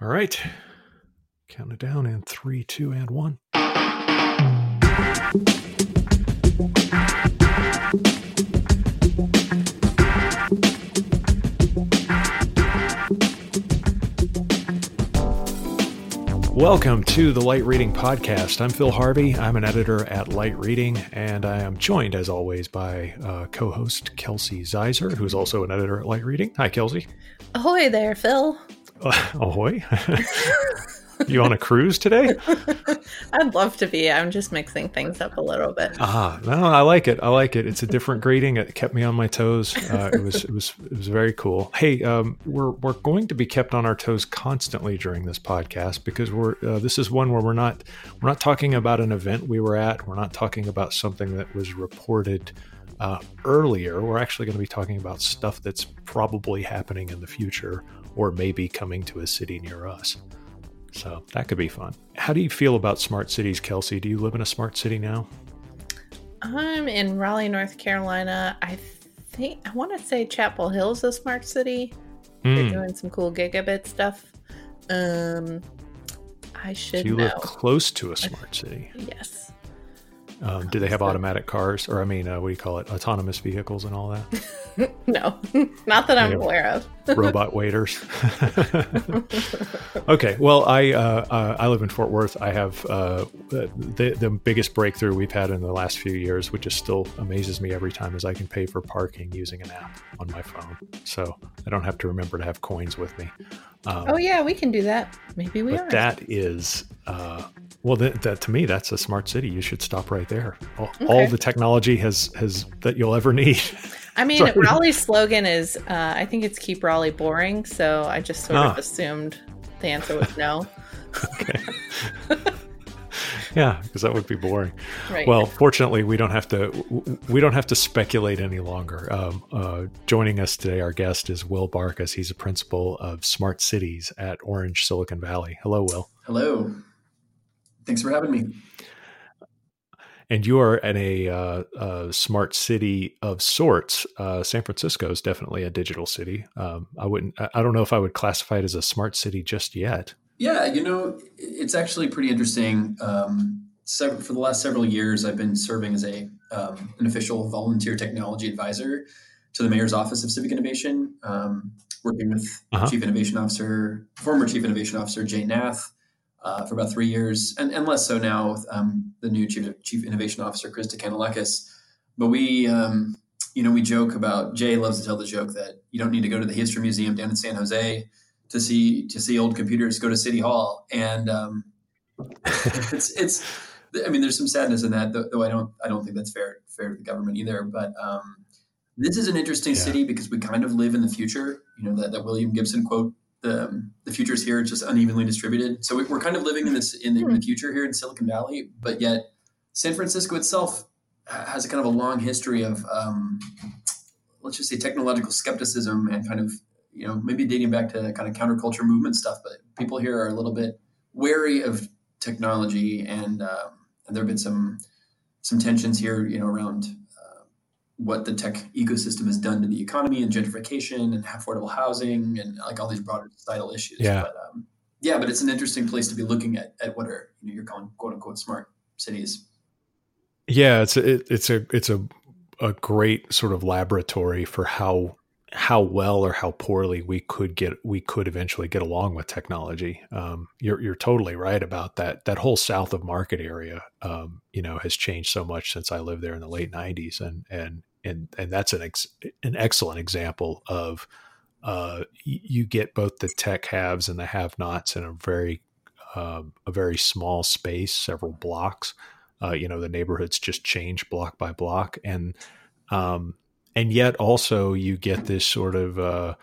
All right. Count it down in three, two, and one. Welcome to the Light Reading Podcast. I'm Phil Harvey. I'm an editor at Light Reading, and I am joined, as always, by uh, co host Kelsey Ziser, who's also an editor at Light Reading. Hi, Kelsey. Ahoy there, Phil. Ahoy. you on a cruise today? I'd love to be. I'm just mixing things up a little bit. Ah, no, I like it. I like it. It's a different greeting. It kept me on my toes. Uh, it was, it was, it was very cool. Hey, um, we're we're going to be kept on our toes constantly during this podcast because we're uh, this is one where we're not we're not talking about an event we were at. We're not talking about something that was reported. Uh, earlier, we're actually going to be talking about stuff that's probably happening in the future or maybe coming to a city near us. So that could be fun. How do you feel about smart cities, Kelsey? Do you live in a smart city now? I'm in Raleigh, North Carolina. I think I want to say Chapel Hill's a smart city. Mm. They're hmm. doing some cool gigabit stuff. Um, I should. So you know. live close to a smart city. Yes. Um, do they have automatic cars, or I mean, uh, what do you call it, autonomous vehicles and all that? no, not that I'm aware of. Robot waiters. okay, well, I uh, uh, I live in Fort Worth. I have uh, the the biggest breakthrough we've had in the last few years, which is still amazes me every time, is I can pay for parking using an app on my phone. So I don't have to remember to have coins with me. Um, oh yeah, we can do that. Maybe we are. That is uh, well, that, that, to me, that's a smart city. You should stop right there. All, okay. all the technology has has that you'll ever need. I mean, Raleigh's slogan is, uh, I think it's "Keep Raleigh boring." So I just sort ah. of assumed the answer was no. okay. yeah, because that would be boring. Right. Well, fortunately, we don't have to. We don't have to speculate any longer. Um, uh, joining us today, our guest is Will Barkis. He's a principal of Smart Cities at Orange Silicon Valley. Hello, Will. Hello. Thanks for having me. And you are in a, uh, a smart city of sorts. Uh, San Francisco is definitely a digital city. Um, I wouldn't. I don't know if I would classify it as a smart city just yet. Yeah, you know, it's actually pretty interesting. Um, several, for the last several years, I've been serving as a um, an official volunteer technology advisor to the mayor's office of civic innovation, um, working with uh-huh. Chief Innovation Officer, former Chief Innovation Officer Jay Nath, uh, for about three years, and, and less so now with um, the new chief, chief innovation officer, Krista Canellakis. But we, um, you know, we joke about Jay loves to tell the joke that you don't need to go to the history museum down in San Jose to see to see old computers. Go to City Hall, and um, it's it's. I mean, there's some sadness in that, though, though, I don't I don't think that's fair fair to the government either. But um, this is an interesting yeah. city because we kind of live in the future. You know that, that William Gibson quote the the future is here, it's just unevenly distributed. So we're kind of living in this in the, in the, hmm. future here in Silicon Valley, but yet San Francisco itself has a kind of a long history of um, let's just say technological skepticism and kind of you know maybe dating back to kind of counterculture movement stuff. But people here are a little bit wary of technology, and, um, and there have been some some tensions here, you know, around what the tech ecosystem has done to the economy and gentrification and affordable housing and like all these broader societal issues. Yeah. But, um, yeah, but it's an interesting place to be looking at, at what are you know, you're calling quote unquote smart cities. Yeah, it's a, it, it's a it's a a great sort of laboratory for how how well or how poorly we could get we could eventually get along with technology. Um, you're you're totally right about that. That whole south of Market area, um, you know, has changed so much since I lived there in the late '90s, and and and and that's an ex, an excellent example of uh, you get both the tech haves and the have-nots in a very uh, a very small space, several blocks. Uh, you know, the neighborhoods just change block by block, and um, and yet also you get this sort of uh,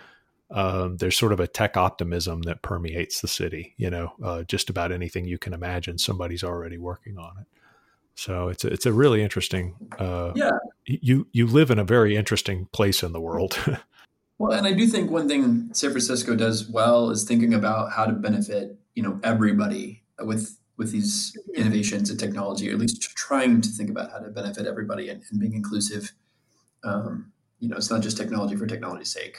um, there's sort of a tech optimism that permeates the city. You know, uh, just about anything you can imagine, somebody's already working on it. So it's a, it's a really interesting. Uh, yeah. You you live in a very interesting place in the world. well, and I do think one thing San Francisco does well is thinking about how to benefit you know everybody with with these innovations and technology, or at least trying to think about how to benefit everybody and, and being inclusive. Um, you know, it's not just technology for technology's sake.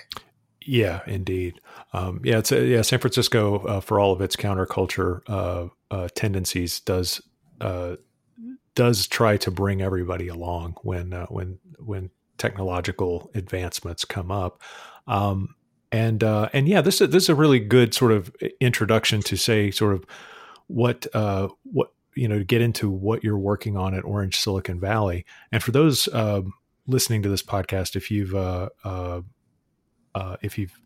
Yeah, indeed. Um, yeah, it's yeah. San Francisco, uh, for all of its counterculture uh, uh, tendencies, does uh, does try to bring everybody along when uh, when when technological advancements come up. Um, and uh, and yeah, this is this is a really good sort of introduction to say sort of what what you know get into what you're working on at Orange Silicon Valley. And for those um, listening to this podcast, if you've uh, if you've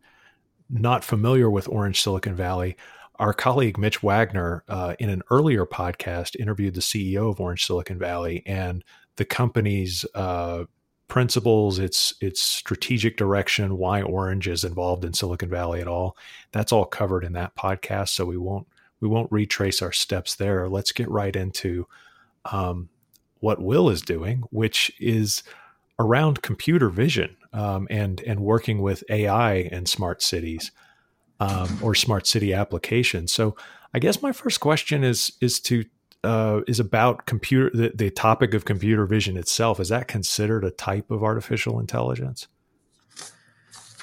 not familiar with Orange Silicon Valley, our colleague Mitch Wagner, uh, in an earlier podcast, interviewed the CEO of Orange Silicon Valley and the company's uh, principles, its its strategic direction, why Orange is involved in Silicon Valley at all. That's all covered in that podcast, so we won't we won't retrace our steps there. Let's get right into um, what Will is doing, which is around computer vision um, and and working with AI and smart cities um, or smart city applications. So I guess my first question is is to uh, is about computer the, the topic of computer vision itself. Is that considered a type of artificial intelligence?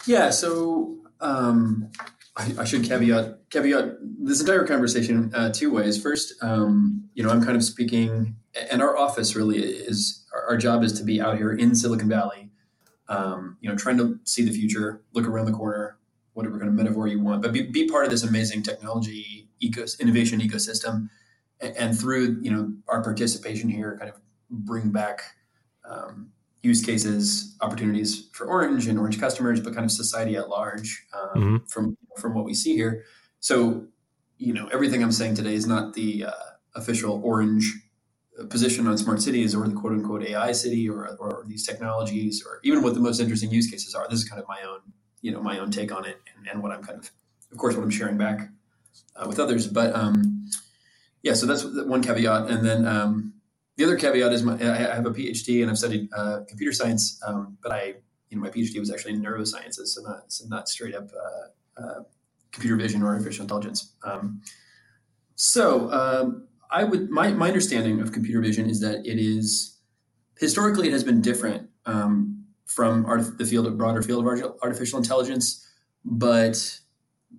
Yeah. So um, I, should caveat caveat this entire conversation uh, two ways. First, um, you know, I'm kind of speaking, and our office really is our job is to be out here in Silicon Valley, um, you know, trying to see the future, look around the corner, whatever kind of metaphor you want, but be, be part of this amazing technology ecos, innovation ecosystem, and, and, through you know our participation here, kind of bring back um, use cases, opportunities for Orange and Orange customers, but kind of society at large um, mm-hmm. from from what we see here. So, you know, everything I'm saying today is not the uh, official Orange position on smart cities or the quote unquote AI city or, or these technologies or even what the most interesting use cases are. This is kind of my own, you know, my own take on it and, and what I'm kind of, of course, what I'm sharing back uh, with others. But um, yeah, so that's one caveat. And then um, the other caveat is my, I have a PhD and I've studied uh, computer science, um, but I, you know, my PhD was actually in neurosciences, so not, so not straight up uh, uh computer vision or artificial intelligence. Um, so um, I would my my understanding of computer vision is that it is historically it has been different um, from art, the field of broader field of artificial intelligence, but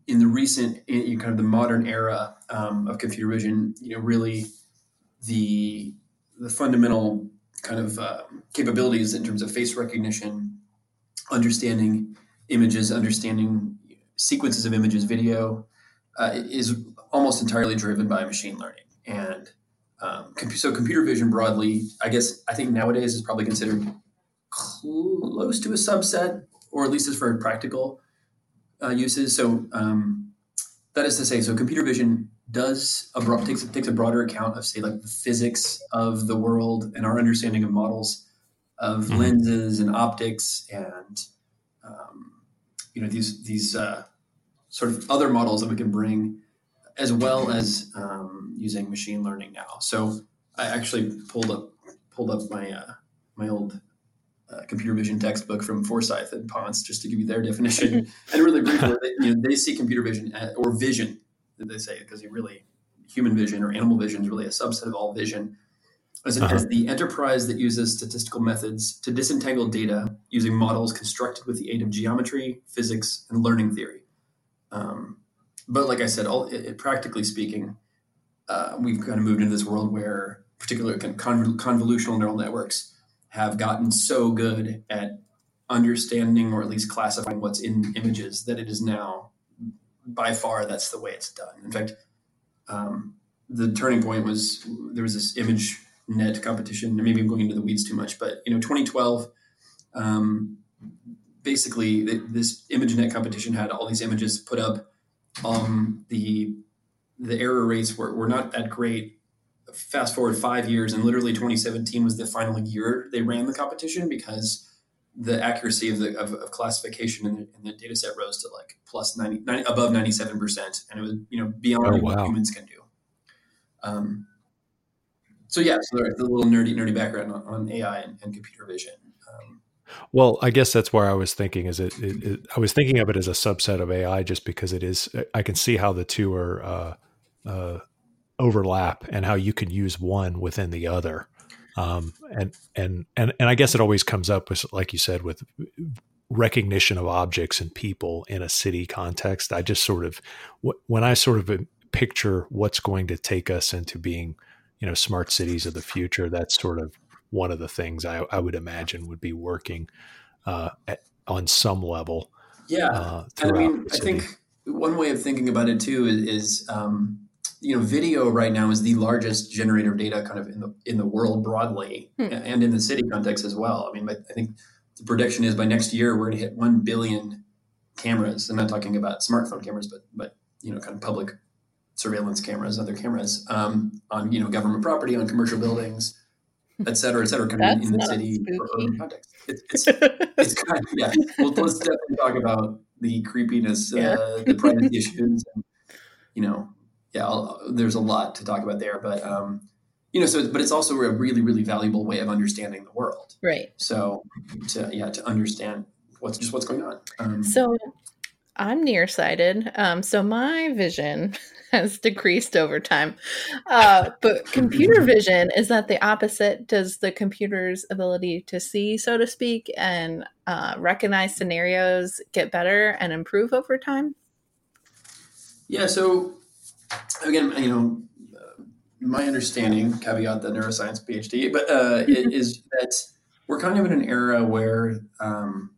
in the recent in kind of the modern era um, of computer vision, you know, really the the fundamental kind of uh, capabilities in terms of face recognition, understanding images, understanding sequences of images, video, uh, is almost entirely driven by machine learning. And um, so computer vision broadly, I guess I think nowadays is probably considered close to a subset, or at least as for practical uh, uses. So um, that is to say, so computer vision does a broad, takes takes a broader account of say like the physics of the world and our understanding of models of mm-hmm. lenses and optics and um, you know these these uh, sort of other models that we can bring as well as um, using machine learning now. So I actually pulled up pulled up my uh, my old uh, computer vision textbook from Forsyth and Ponce just to give you their definition and really briefly, they, you know, they see computer vision or vision, they say, because you really human vision or animal vision is really a subset of all vision. As, uh-huh. as the enterprise that uses statistical methods to disentangle data using models constructed with the aid of geometry, physics, and learning theory. Um, but like I said, all it, it, practically speaking, uh, we've kind of moved into this world where particular convolutional neural networks have gotten so good at understanding or at least classifying what's in images that it is now by far that's the way it's done. In fact, um, the turning point was there was this image net competition. Maybe I'm going into the weeds too much, but you know, 2012. Um, basically, this ImageNet competition had all these images put up um, the the error rates were, were not that great. Fast forward five years, and literally 2017 was the final year they ran the competition because the accuracy of the of, of classification in the, in the, data set rose to like plus 90, 90 above 97 percent, and it was you know beyond oh, wow. what humans can do. Um, so yeah, so the little nerdy nerdy background on, on AI and, and computer vision. Well, I guess that's where I was thinking. Is it, it, it, I was thinking of it as a subset of AI, just because it is. I can see how the two are uh, uh, overlap, and how you can use one within the other. Um, and and and and I guess it always comes up with, like you said, with recognition of objects and people in a city context. I just sort of when I sort of uh, picture what's going to take us into being, you know, smart cities of the future. That's sort of one of the things I, I would imagine would be working uh, at, on some level. Yeah, uh, I mean, I think one way of thinking about it too is, is um, you know, video right now is the largest generator of data kind of in the in the world broadly, hmm. and in the city context as well. I mean, I think the prediction is by next year we're going to hit one billion cameras. I'm not talking about smartphone cameras, but but you know, kind of public surveillance cameras, other cameras um, on you know government property, on commercial buildings, et cetera, et cetera, kind of in the city or urban context. It, it's, it's kind of, yeah. Well, let's definitely talk about the creepiness, yeah. uh, the privacy issues, and, you know, yeah, I'll, there's a lot to talk about there, but um, you know, so but it's also a really, really valuable way of understanding the world. Right. So, to yeah, to understand what's just what's going on. Um, so, I'm nearsighted, um, so my vision has decreased over time. Uh, but computer vision is that the opposite? Does the computer's ability to see, so to speak, and uh, recognize scenarios get better and improve over time? Yeah. So again, you know, my understanding, caveat the neuroscience PhD, but uh, is that we're kind of in an era where um,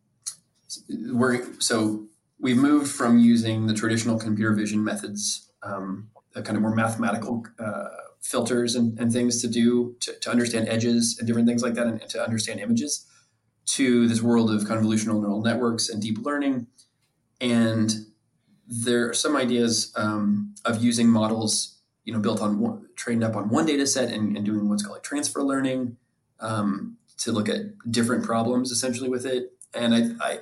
we're so we've moved from using the traditional computer vision methods, um, kind of more mathematical uh, filters and, and, things to do to, to, understand edges and different things like that, and, and, to understand images, to this world of convolutional neural networks and deep learning. And there are some ideas um, of using models, you know, built on one, trained up on one data set and, and doing what's called like transfer learning um, to look at different problems essentially with it. And I, I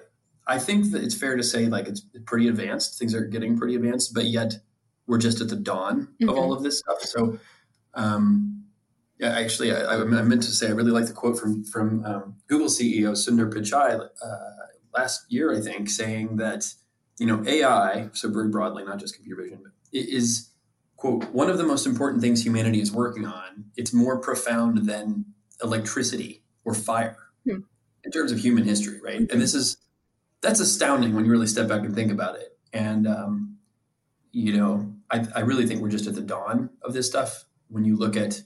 I think that it's fair to say like it's pretty advanced. Things are getting pretty advanced, but yet we're just at the dawn mm-hmm. of all of this stuff. So, um, yeah, actually, I, I, meant to say I really like the quote from from um, Google CEO Sundar Pichai uh, last year, I think, saying that you know AI, so very broadly, not just computer vision, but is quote one of the most important things humanity is working on. It's more profound than electricity or fire hmm. in terms of human history, right? And this is that's astounding when you really step back and think about it. And um, you know, I, I really think we're just at the dawn of this stuff. When you look at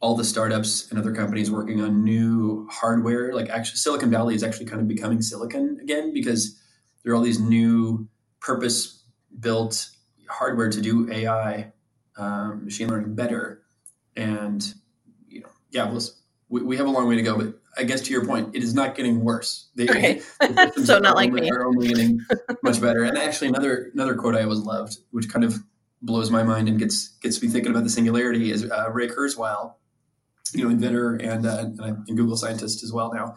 all the startups and other companies working on new hardware, like actually Silicon Valley is actually kind of becoming silicon again because there are all these new purpose built hardware to do AI, um, machine learning better. And, you know, yeah, we, we have a long way to go, but I guess to your point, it is not getting worse. The, okay. the so not like only, me. Are only getting much better. And actually, another another quote I always loved, which kind of blows my mind and gets gets me thinking about the singularity, is uh, Ray Kurzweil, you know, inventor and uh, and, Google scientist as well now.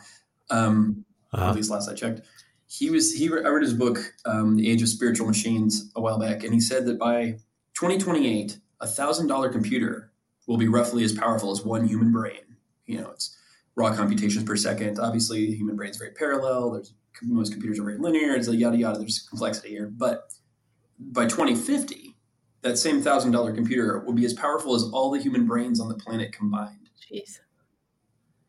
Um, uh-huh. At least last I checked, he was he. I read his book, um, The Age of Spiritual Machines, a while back, and he said that by 2028, a thousand dollar computer will be roughly as powerful as one human brain. You know, it's raw computations per second. Obviously, the human brain is very parallel. There's most computers are very linear. It's a yada yada. There's complexity here, but by 2050, that same thousand dollar computer will be as powerful as all the human brains on the planet combined. Jeez.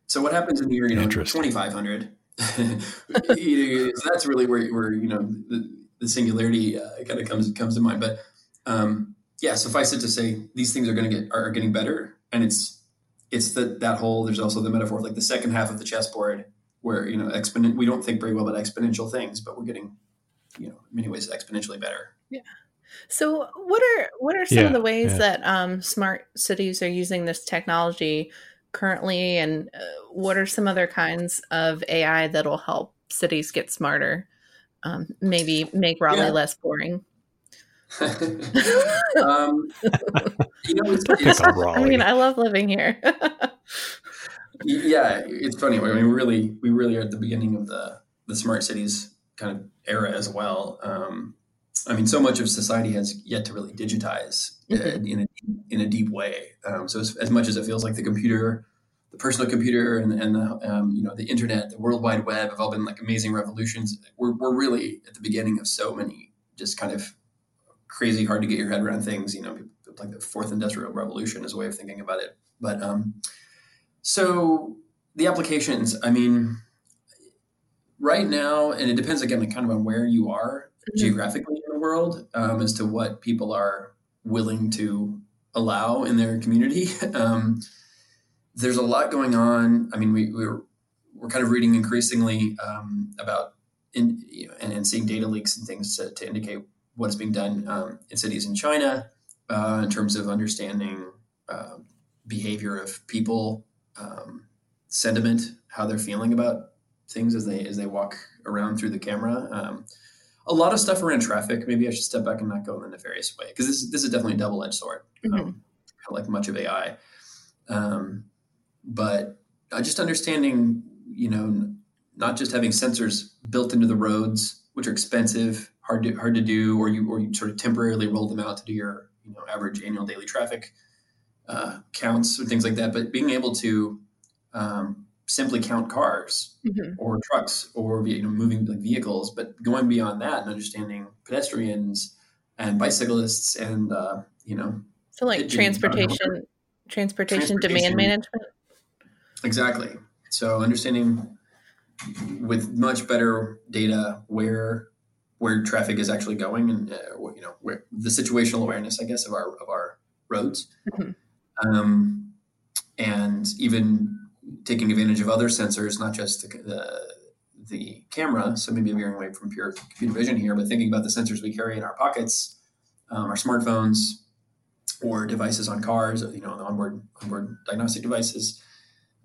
So what happens in the year you know 2500? so that's really where, where you know the, the singularity uh, kind of comes comes to mind. But um, yeah, suffice it to say, these things are going to get are getting better, and it's it's that that whole there's also the metaphor of like the second half of the chessboard where you know exponent we don't think very well about exponential things but we're getting you know in many ways exponentially better yeah so what are what are some yeah, of the ways yeah. that um, smart cities are using this technology currently and uh, what are some other kinds of ai that'll help cities get smarter um, maybe make raleigh yeah. less boring um, you know, it's, it's, I mean, I love living here. yeah, it's funny. I mean, we really, we really are at the beginning of the the smart cities kind of era as well. Um, I mean, so much of society has yet to really digitize mm-hmm. in a in a deep way. Um, so as, as, much as it feels like the computer, the personal computer, and, and the um, you know the internet, the World Wide Web have all been like amazing revolutions. We're we're really at the beginning of so many just kind of crazy hard to get your head around things. You know, like the fourth industrial revolution is a way of thinking about it. But um, so the applications, I mean, right now, and it depends again, kind of on where you are mm-hmm. geographically in the world, um, as to what people are willing to allow in their community. um, there's a lot going on. I mean, we, we're we're kind of reading increasingly um, about in, you know, and, and, seeing data leaks and things to, to indicate what is being done um, in cities in China uh, in terms of understanding uh, behavior of people, um, sentiment, how they're feeling about things as they as they walk around through the camera. A lot of stuff around traffic. Maybe I should step back and not go in a nefarious way because this this is definitely a double edged sword, mm-hmm. Um, like much of AI. Um, but uh, just understanding, you know, not just having sensors built into the roads, which are expensive, hard to hard to do, or you or you sort of temporarily roll them out to do your you know average annual daily traffic uh, counts or things like that. But being able to um, simply count cars mm-hmm. or trucks or you know moving like vehicles, but going beyond that and understanding pedestrians and bicyclists and uh, you know so like transportation, transportation, transportation demand management. Exactly. So understanding with much better data where where traffic is actually going and uh, you know where the situational awareness, I guess, of our of our roads, mm-hmm. um, and even taking advantage of other sensors, not just the, the the camera. So maybe I'm veering away from pure computer vision here, but thinking about the sensors we carry in our pockets, um, our smartphones, or devices on cars, you know, the onboard onboard diagnostic devices.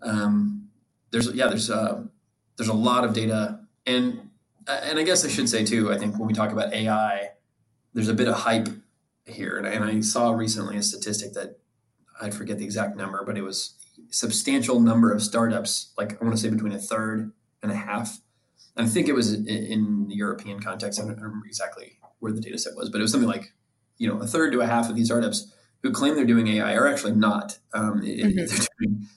Um, there's yeah, there's uh, there's a lot of data, and and I guess I should say too. I think when we talk about AI, there's a bit of hype here, and, and I saw recently a statistic that I forget the exact number, but it was substantial number of startups. Like I want to say between a third and a half. I think it was in the European context. I don't remember exactly where the data set was, but it was something like, you know, a third to a half of these startups who claim they're doing AI are actually not. Um, mm-hmm. They're doing,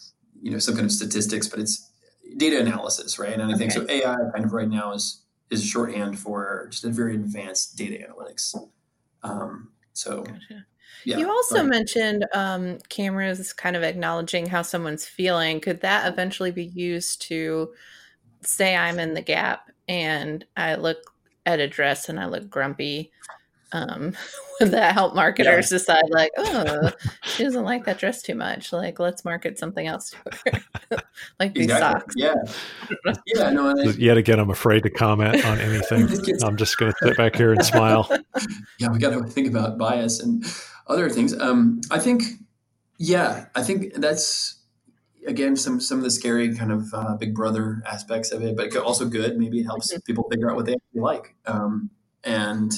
you know, some kind of statistics, but it's data analysis, right? And I okay. think so. AI kind of right now is is shorthand for just a very advanced data analytics. Um, so, gotcha. yeah. You also mentioned um, cameras kind of acknowledging how someone's feeling. Could that eventually be used to say I'm in the gap and I look at a dress and I look grumpy? Um would that help marketers yeah. decide like oh she doesn't like that dress too much. Like let's market something else to her. Like these socks. Yeah. Yeah no I, yet again i'm afraid to comment on anything. I'm just going to sit back here and smile. Yeah we got to think about bias and other things. Um i think yeah i think that's again some some of the scary kind of uh, big brother aspects of it but also good. Maybe it helps mm-hmm. people figure out what they actually like. Um and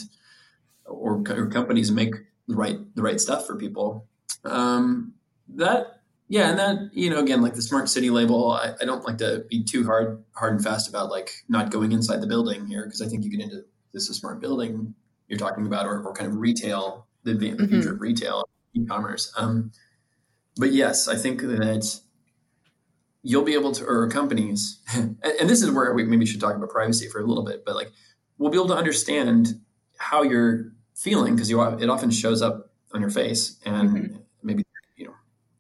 or, or companies make the right the right stuff for people. Um, that yeah, and that you know again like the smart city label. I, I, don't like to be too hard hard and fast about like not going inside the building here because I think you get into this is a smart building you're talking about or, or kind of retail the, the mm-hmm. future of retail e-commerce. Um, but yes, I think that you'll be able to or companies and, and this is where we maybe should talk about privacy for a little bit but like we'll be able to understand how you're feeling because you it often shows up on your face and mm-hmm. maybe you know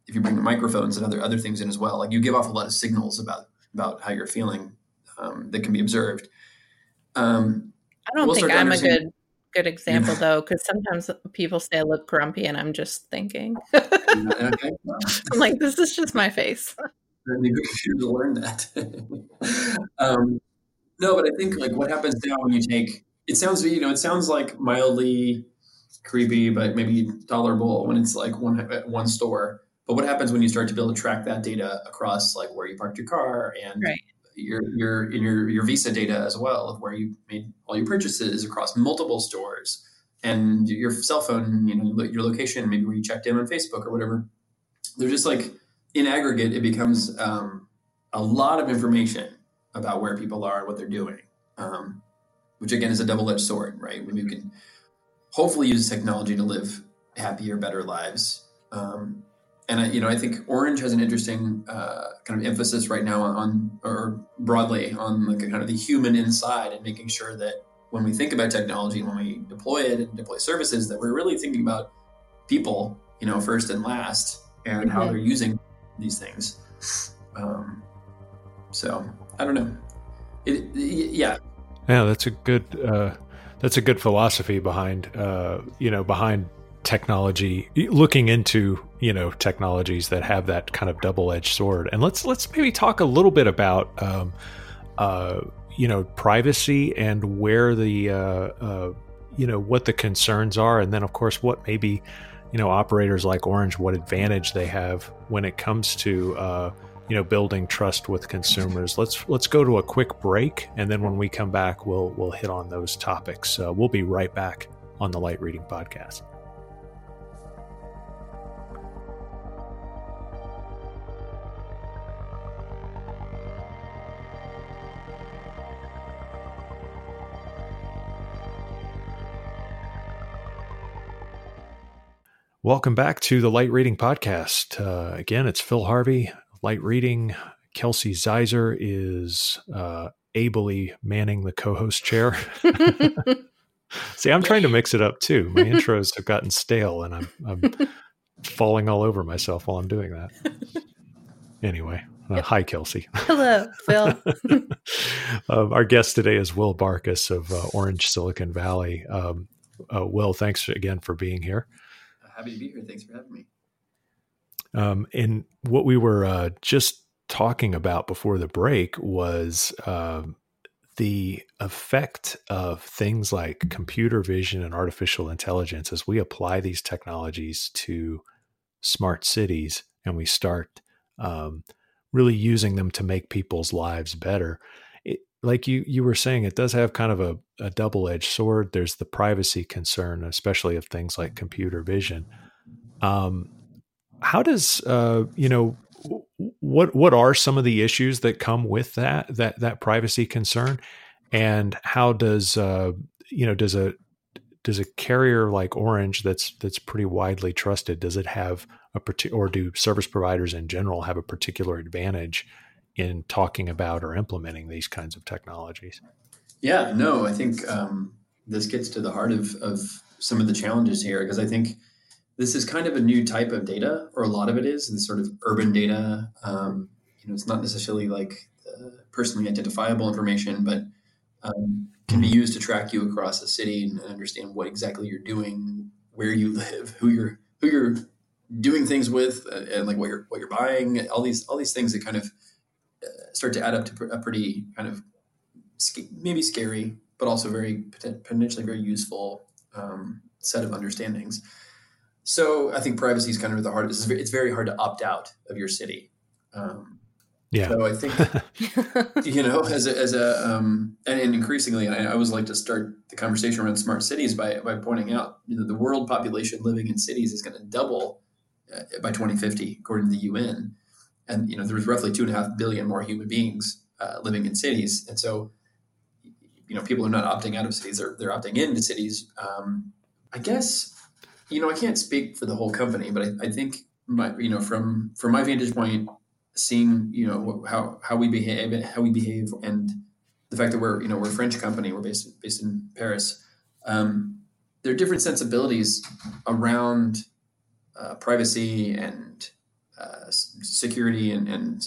if you bring microphones and other other things in as well like you give off a lot of signals about about how you're feeling um, that can be observed. Um, i don't we'll think i'm a good good example though because sometimes people say i look grumpy and i'm just thinking. Okay. i'm like this is just my face. Maybe you should learn that. Um, no but i think like what happens now when you take it sounds you know it sounds like mildly creepy, but maybe tolerable when it's like one one store. But what happens when you start to be able to track that data across like where you parked your car and right. your your in your your Visa data as well of where you made all your purchases across multiple stores and your cell phone, you know, your location, maybe where you checked in on Facebook or whatever. They're just like in aggregate, it becomes um, a lot of information about where people are, and what they're doing. Um, which again is a double-edged sword, right? When you can hopefully use technology to live happier, better lives. Um, and I, you know, I think Orange has an interesting uh, kind of emphasis right now on, or broadly on like kind of the human inside and making sure that when we think about technology and when we deploy it and deploy services, that we're really thinking about people, you know, first and last, and mm-hmm. how they're using these things. Um, so I don't know. it, yeah. Yeah, that's a good uh, that's a good philosophy behind uh, you know behind technology looking into you know technologies that have that kind of double-edged sword. And let's let's maybe talk a little bit about um, uh, you know privacy and where the uh, uh, you know what the concerns are. And then of course what maybe you know operators like orange what advantage they have when it comes to uh, you know building trust with consumers. Let's let's go to a quick break and then when we come back we'll we'll hit on those topics. Uh, we'll be right back on the light reading podcast. Welcome back to the Light Reading Podcast. Uh, again, it's Phil Harvey, Light Reading. Kelsey Ziser is uh, ably manning the co host chair. See, I'm trying to mix it up too. My intros have gotten stale and I'm, I'm falling all over myself while I'm doing that. Anyway, uh, hi, Kelsey. Hello, Phil. um, our guest today is Will Barkis of uh, Orange Silicon Valley. Um, uh, Will, thanks again for being here happy to be here. Thanks for having me. Um, and what we were uh, just talking about before the break was uh, the effect of things like computer vision and artificial intelligence as we apply these technologies to smart cities and we start um, really using them to make people's lives better. It, like you you were saying, it does have kind of a, a double edged sword. There's the privacy concern, especially of things like computer vision. Um, how does uh, you know what what are some of the issues that come with that that that privacy concern, and how does uh, you know does a does a carrier like Orange that's that's pretty widely trusted does it have a particular or do service providers in general have a particular advantage in talking about or implementing these kinds of technologies? Yeah, no, I think um, this gets to the heart of, of some of the challenges here because I think this is kind of a new type of data, or a lot of it is, this sort of urban data. Um, you know, it's not necessarily like uh, personally identifiable information, but um, can be used to track you across a city and understand what exactly you're doing, where you live, who you're who you're doing things with, uh, and like what you're what you're buying. All these all these things that kind of uh, start to add up to a pretty kind of maybe scary, but also very potentially very useful um, set of understandings. So I think privacy is kind of the hardest. It's very hard to opt out of your city. Um, yeah. So I think you know, as a, as a um, and, and increasingly, I, I, always like to start the conversation around smart cities by by pointing out you know the world population living in cities is going to double uh, by 2050 according to the UN, and you know there's roughly two and a half billion more human beings uh, living in cities, and so you know people are not opting out of cities; they're they're opting into cities. Um, I guess you know, I can't speak for the whole company, but I, I think my, you know, from from my vantage point, seeing you know how how we behave, how we behave, and the fact that we're you know we're a French company, we're based based in Paris. Um, there are different sensibilities around uh, privacy and uh, security and, and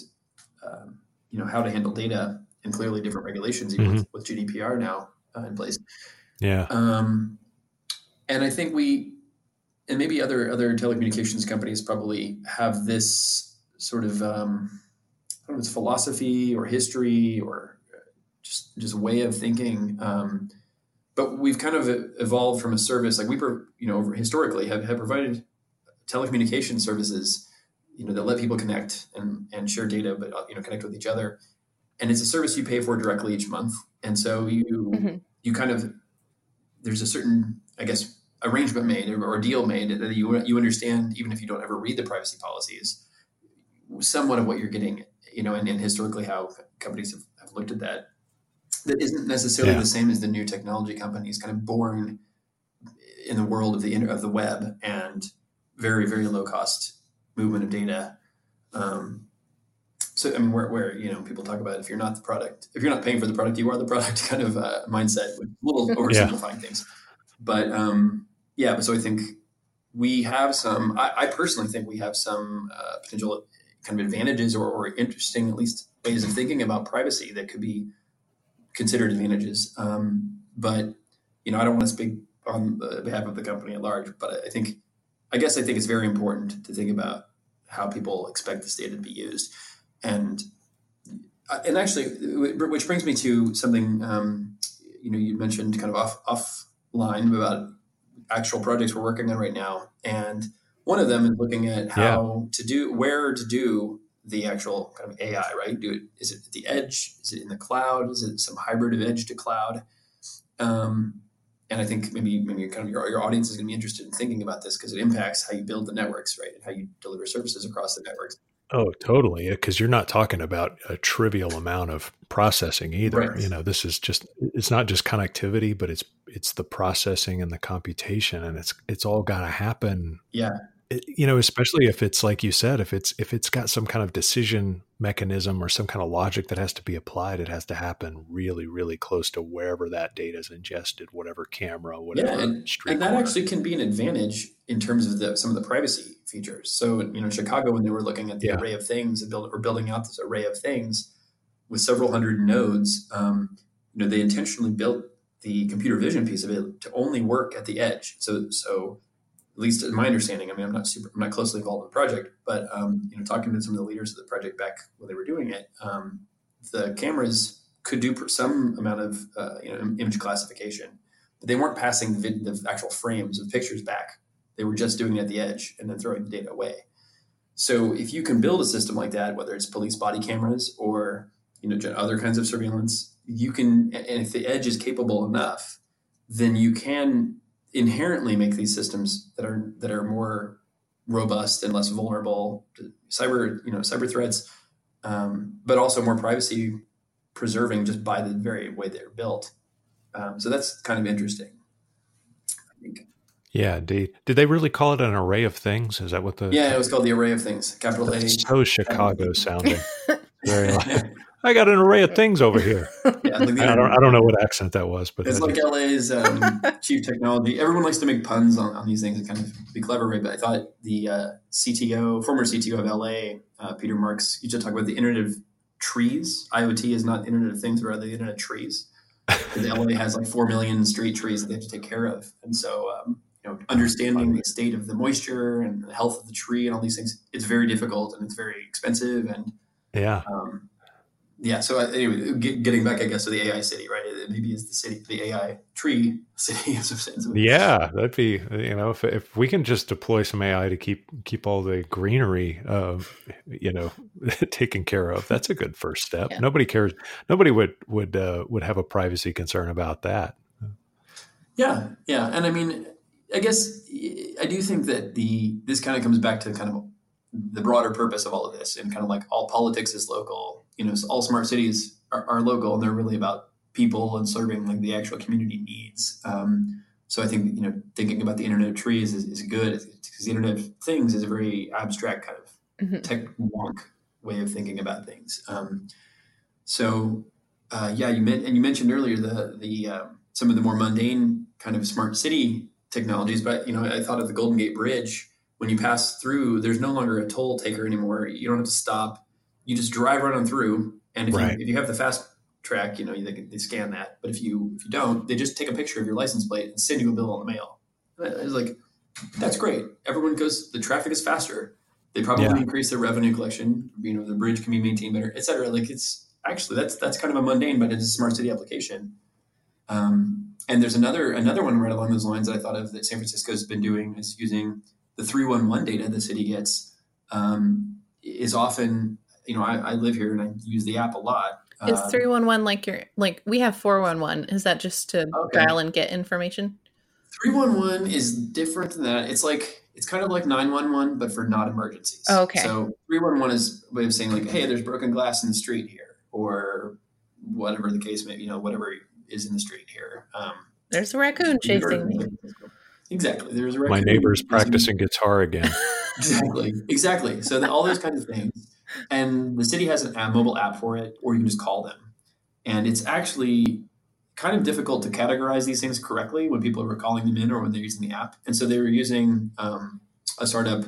um, you know how to handle data, and clearly different regulations even mm-hmm. with, with, GDPR now uh, in place. Yeah. Um, and I think we and maybe other other telecommunications companies probably have this sort of um, I don't know, it's philosophy or history or just just way of thinking. Um, but we've kind of evolved from a service like we, you know, historically have, have provided telecommunication services, you know, that let people connect and, and share data, but you know, connect with each other. And it's a service you pay for directly each month. And so you mm-hmm. you kind of there's a certain, I guess, arrangement made or, deal made that you you understand even if you don't ever read the privacy policies somewhat of what you're getting you know and, and historically how companies have, have, looked at that that isn't necessarily yeah. the same as the new technology companies kind of born in the world of the of the web and very very low cost movement of data um, so I mean, where, where you know people talk about if you're not the product, if you're not paying for the product, you are the product kind of uh, mindset, with a little oversimplifying yeah. things. But um, yeah, but so I think we have some. I, I personally think we have some uh, potential kind of advantages or, or, interesting, at least, ways of thinking about privacy that could be considered advantages. Um, but you know, I don't want to speak on behalf of the company at large, but I think, I guess, I think it's very important to think about how people expect this data to be used, and uh, and actually, which brings me to something um, you know you mentioned kind of off offline about actual projects we're working on right now, and one of them is looking at how yeah. to do where to do the actual kind of AI, right? Do it is it at the edge? Is it in the cloud? Is it some hybrid of edge to cloud? Um, and I think maybe maybe kind of your, your audience is going to be interested in thinking about this because it impacts how you build the networks, right, and how you deliver services across the networks. Oh, totally. Because you're not talking about a trivial amount of processing either. Right. You know, this is just it's not just connectivity, but it's it's the processing and the computation, and it's it's all got to happen. Yeah you know especially if it's like you said if it's if it's got some kind of decision mechanism or some kind of logic that has to be applied it has to happen really really close to wherever that data is ingested whatever camera whatever yeah, and, and that actually can be an advantage in terms of the, some of the privacy features. So you know chicago when they were looking at the yeah. array of things and build, or building out this array of things with several hundred nodes um, you know they intentionally built the computer vision piece of it to only work at the edge. So so at least in my understanding. I mean, I'm not super, I'm not closely involved in the project, but um, you know, talking to some of the leaders of the project back when they were doing it, um, the cameras could do some amount of uh, you know image classification, but they weren't passing the, the actual frames of pictures back. They were just doing it at the edge and then throwing the data away. So if you can build a system like that, whether it's police body cameras or you know other kinds of surveillance, you can, and if the edge is capable enough, then you can inherently make these systems that are that are more robust and less vulnerable to cyber you know cyber threats, um, but also more privacy preserving just by the very way they're built. Um, so that's kind of interesting. I think. Yeah, indeed. Did they really call it an array of things? Is that what the? Yeah, it was called the array of things. Capital A. So Chicago sounding. Very. Like, I got an array of things over here. yeah, like I, don't, I don't know what accent that was, but it's like LA's um, chief technology. Everyone likes to make puns on, on these things and kind of be clever, right? But I thought the uh, CTO, former CTO of LA, uh, Peter Marx, used to talk about the Internet of Trees. IoT is not Internet of Things, but rather the Internet of Trees. LA has like four million street trees that they have to take care of, and so um, you know, understanding the state of the moisture and the health of the tree and all these things, it's very difficult and it's very expensive and yeah. Um, yeah. So uh, anyway, getting back, I guess, to the AI city, right? It maybe is the city, the AI tree city. yeah, that'd be you know if if we can just deploy some AI to keep keep all the greenery, uh, you know, taken care of. That's a good first step. Yeah. Nobody cares. Nobody would would uh, would have a privacy concern about that. Yeah, yeah, and I mean, I guess I do think that the this kind of comes back to kind of the broader purpose of all of this, and kind of like all politics is local you know, all smart cities are, are, local and they're really about people and serving like the actual community needs. Um, so I think you know thinking about the Internet of Trees is, is good because the Internet of Things is a very abstract kind of mm-hmm. tech wonk way of thinking about things. Um, so uh, yeah, you meant and you mentioned earlier the the um, some of the more mundane kind of smart city technologies, but you know I thought of the Golden Gate Bridge. When you pass through, there's no longer a toll taker anymore. You don't have to stop you just drive right on through. And if, right. you, if you have the fast track, you know, they, they scan that. But if you if you don't, they just take a picture of your license plate and send you a bill on the mail. It's like, that's great. Everyone goes, the traffic is faster. They probably yeah. increase their revenue collection. You know, the bridge can be maintained better, et cetera. Like it's actually that's that's kind of a mundane, but it's a smart city application. Um, and there's another another one right along those lines that I thought of that San Francisco's been doing is using the 311 data the city gets um, is often you know, I, I live here and I use the app a lot. Is um, three one one like your like we have four one one? Is that just to okay. dial and get information? Three one one is different than that. It's like it's kind of like nine one one, but for not emergencies. Oh, okay. So three one one is a way of saying like, hey, there's broken glass in the street here, or whatever the case may, be, you know, whatever is in the street here. Um, there's a raccoon chasing me. Exactly. There's a raccoon. My neighbor's practicing guitar again. exactly. Exactly. So the, all those kinds of things and the city has an app, mobile app for it, or you can just call them. And it's actually kind of difficult to categorize these things correctly when people are calling them in or when they're using the app. And so they were using um, a startup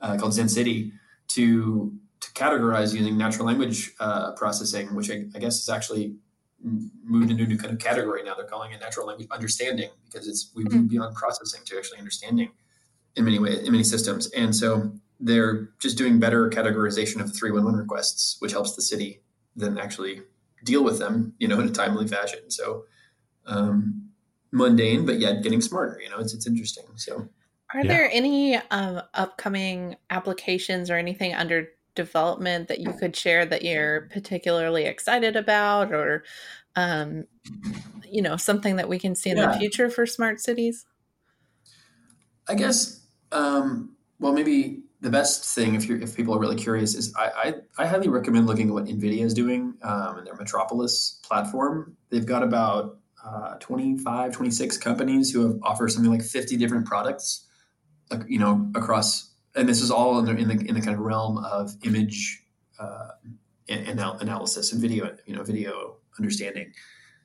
uh, called Zencity to to categorize using natural language uh, processing, which I, I, guess is actually moved into a new kind of category now. They're calling it natural language understanding because it's we've moved beyond processing to actually understanding in many ways in many systems. And so they're just doing better categorization of 311 requests, which helps the city then actually deal with them, you know, in a timely fashion. So um, mundane, but yet getting smarter. You know, it's it's interesting. So, are yeah. there any um, upcoming applications or anything under development that you could share that you're particularly excited about, or um, you know, something that we can see in yeah. the future for smart cities? I guess. Um, well, maybe the best thing, if you if people are really curious, is I, I, I highly recommend looking at what NVIDIA is doing um, in their Metropolis platform. They've got about uh, 25, 26 companies who have offer something like 50 different products, like, you know, across, and this is all in the, in the, in the kind of realm of image uh, anal- analysis and video, you know, video understanding.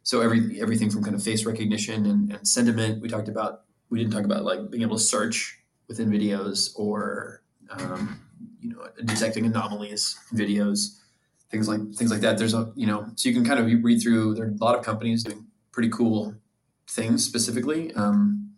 So every, everything from kind of face recognition and, and sentiment, we talked about, we didn't talk about like being able to search within videos or um, you know detecting anomalies videos things like things like that. There's a you know so you can kind of read through there are a lot of companies doing pretty cool things specifically. Um,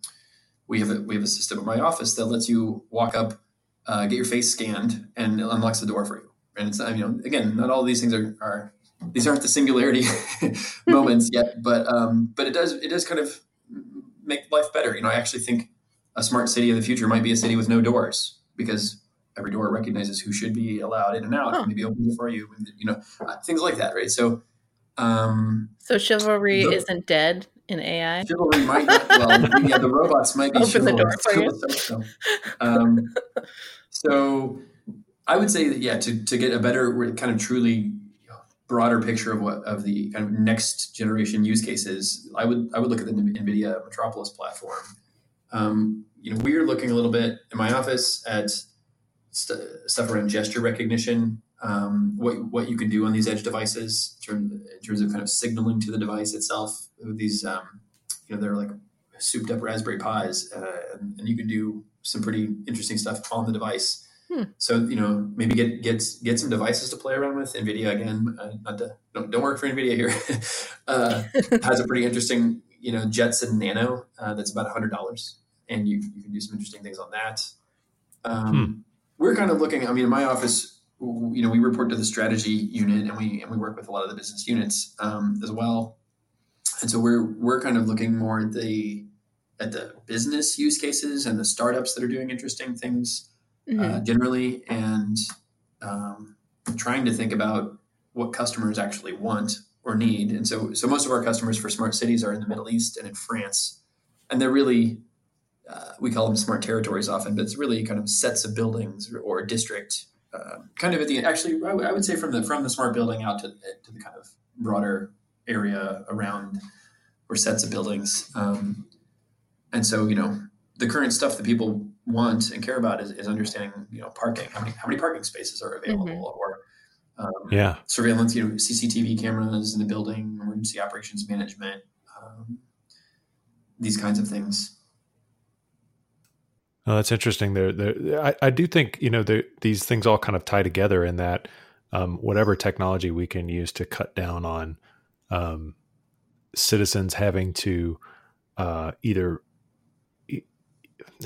we have a we have a system at my office that lets you walk up uh, get your face scanned and it unlocks the door for you. And it's you know again not all these things are, are these aren't the singularity moments yet but um, but it does it does kind of make life better. You know i actually think a smart city of the future might be a city with no doors because every door recognizes who should be allowed in and out, huh. maybe opens it for you, you know, uh, things like that, right? So, um, so chivalry the, isn't dead in AI. Chivalry might not. Well, yeah, the robots might be Open. The door so, um, so, I would say that yeah, to to get a better kind of truly broader picture of what of the kind of next generation use cases, I would I would look at the NVIDIA Metropolis platform. Um, you know, we're looking a little bit in my office at st- stuff around gesture recognition, um, what what you can do on these edge devices in terms, in terms of kind of signaling to the device itself. These, um, you know, they're like souped up Raspberry Pis, uh, and, and, you can do some pretty interesting stuff on the device. Hmm. So you know, maybe get get get some devices to play around with. Nvidia again, uh, not to don't, don't work for Nvidia here. uh, has a pretty interesting you know Jetson Nano uh, that's about hundred dollars, and you you can do some interesting things on that. Um, hmm we're kind of looking. I mean, in my office, you know, we report to the strategy unit, and we and we work with a lot of the business units um, as well. And so we're we're kind of looking more at the at the business use cases and the startups that are doing interesting things uh, mm-hmm. uh, generally, and um, trying to think about what customers actually want or need. And so so most of our customers for smart cities are in the Middle East and in France, and they're really uh, we call them smart territories often, but it's really kind of sets of buildings or, a district, uh, kind of at the actually I, w- I would say from the from the smart building out to, to the kind of broader area around or sets of buildings. Um, and so you know the current stuff that people want and care about is, is understanding you know parking how many how many parking spaces are available mm-hmm. or um, yeah surveillance you know CCTV cameras in the building emergency operations management um, these kinds of things. Oh, that's interesting. There, there. I, I do think you know these things all kind of tie together in that um, whatever technology we can use to cut down on um, citizens having to uh, either,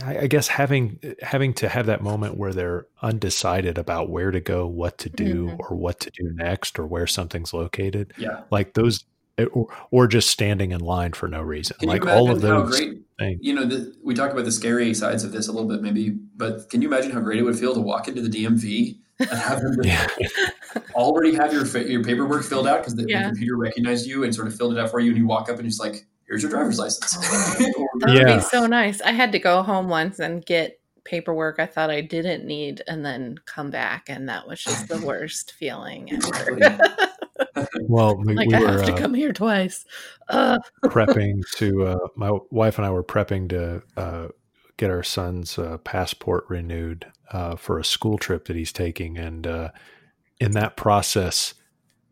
I, I, guess having having to have that moment where they're undecided about where to go, what to do, mm-hmm. or what to do next, or where something's located. Yeah, like those or, or just standing in line for no reason. Can like all of those great, things. You know, the, we talk about the scary sides of this a little bit, maybe, but can you imagine how great it would feel to walk into the DMV and have them yeah. already have your your paperwork filled out because the, yeah. the, computer recognized you and sort of filled it out for you, and you walk up and just like, "Here's your driver's license." Oh, that would be so nice. I had to go home once and get paperwork I thought I didn't need, and then come back, and that was just the worst feeling ever. well, we, like we I were, have to uh, come here twice. Uh. prepping to uh, my wife and I were prepping to uh, get our son's uh, passport renewed uh, for a school trip that he's taking, and in that process,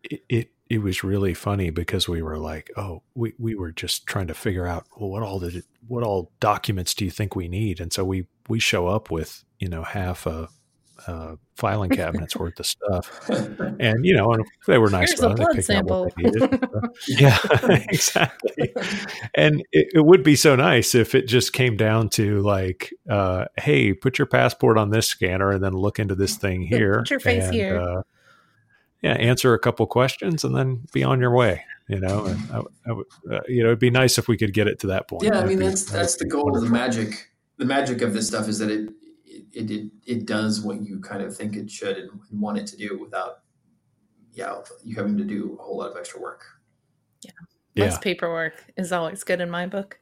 it, it it was really funny because we were like, oh, we, we were just trying to figure out, well, what all did it, what all documents do you think we need? And so we, we show up with, you know, half a uh, filing cabinets worth of stuff. And you know, they were nice Here's a blood sample. yeah, exactly. And it, it, would be so nice if it just came down to like, uh, hey, put your passport on this scanner and then look into this thing here. Put your face and, here. Uh, yeah, answer a couple questions and then be on your way. You know, and I, I, uh, you know, it'd be nice if we could get it to that point. Yeah, That'd I mean be, that's that's the goal. Of the magic, the magic of this stuff is that it it, it it does what you kind of think it should and want it to do without, yeah, you having to do a whole lot of extra work. Yeah, less yeah. paperwork is always good in my book.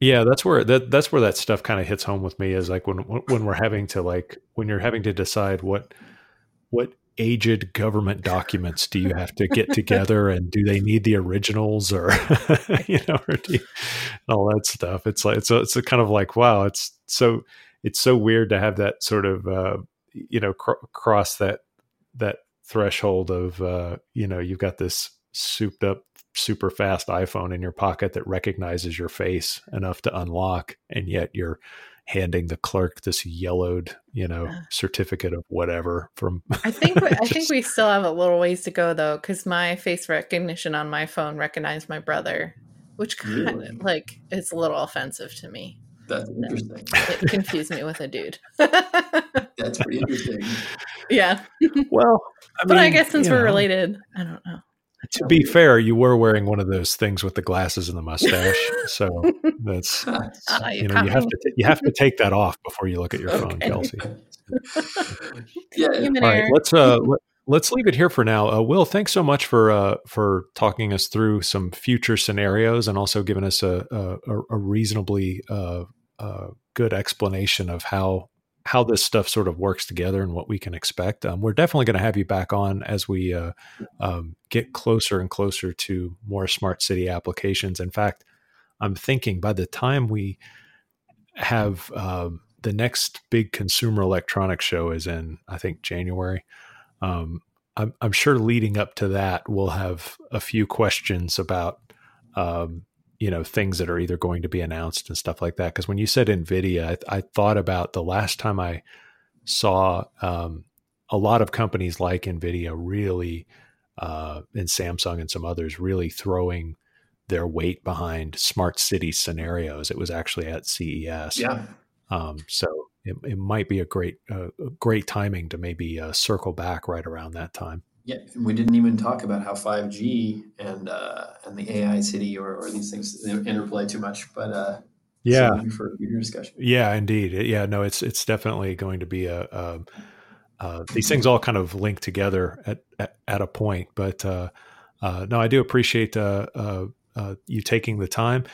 Yeah, that's where that that's where that stuff kind of hits home with me is like when when we're having to like when you're having to decide what what aged government documents do you have to get together and do they need the originals or you know or you, all that stuff it's like it's a, it's a kind of like wow it's so it's so weird to have that sort of uh, you know cr- cross that that threshold of uh, you know you've got this souped up super fast iPhone in your pocket that recognizes your face enough to unlock and yet you're handing the clerk this yellowed, you know, yeah. certificate of whatever from I think I think we still have a little ways to go though cuz my face recognition on my phone recognized my brother, which kind really? of like it's a little offensive to me. That's interesting. It confused me with a dude. That's pretty interesting. Yeah. Well, I but I guess since we're know. related, I don't know to be fair, you were wearing one of those things with the glasses and the mustache, so that's you know you have to t- you have to take that off before you look at your phone, Kelsey. yeah. All right, let's uh let, us leave it here for now. Uh, Will, thanks so much for uh, for talking us through some future scenarios and also giving us a a, a reasonably uh, uh, good explanation of how how this stuff sort of works together and what we can expect. Um, we're definitely going to have you back on as we uh, um, get closer and closer to more smart city applications. In fact, I'm thinking by the time we have um, the next big consumer electronics show is in, I think January. Um, I'm, I'm, sure leading up to that, we'll have a few questions about um, you know things that are either going to be announced and stuff like that. Because when you said nvidia I, I, thought about the last time i saw um, a lot of companies like nvidia really uh, and samsung and some others really throwing their weight behind smart city scenarios. It was actually at ces yeah. Um, so it, it, might be a great uh, great timing to maybe uh, circle back right around that time yeah, we didn't even talk about how 5G and uh, and the AI city or, or these things interplay too much, but uh, yeah, for your discussion. Yeah, indeed. Yeah, no, it's it's definitely going to be a. a uh, these things all kind of link together at at, at a point, but uh, uh, no, I do appreciate uh, uh, uh, you taking the time,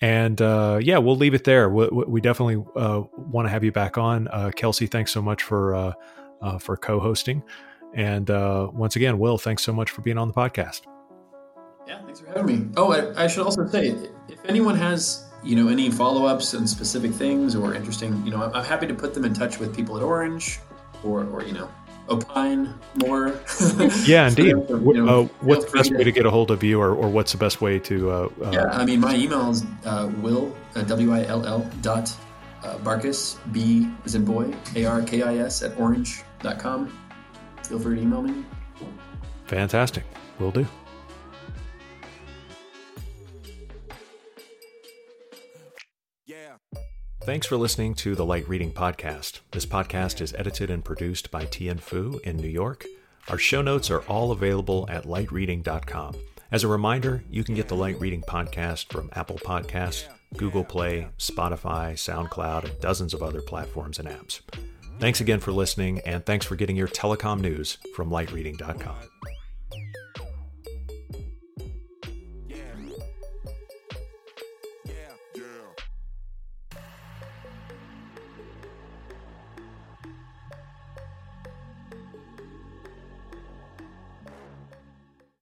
and yeah, we'll leave it there. We, we definitely want to have you back on, Kelsey. Thanks so much for for co-hosting. And uh, once again, Will, thanks so much for being on the podcast. Yeah, thanks for having me. Oh, I, I should also say, if anyone has you know any follow-ups and specific things or interesting, you know, I'm, I'm happy to put them in touch with people at Orange, or or you know, opine more. yeah, indeed. so, you know, uh, what's the best to, way to get a hold of you, or, or what's the best way to? Uh, uh yeah, I mean, my email is uh, will uh, w i l l dot uh, barkis b as in boy a r k i s at orange.com feel free to email me. Fantastic. Will do. Yeah. Thanks for listening to the Light Reading Podcast. This podcast is edited and produced by Tian Fu in New York. Our show notes are all available at lightreading.com. As a reminder, you can get the Light Reading Podcast from Apple Podcasts, Google Play, Spotify, SoundCloud, and dozens of other platforms and apps. Thanks again for listening, and thanks for getting your telecom news from lightreading.com.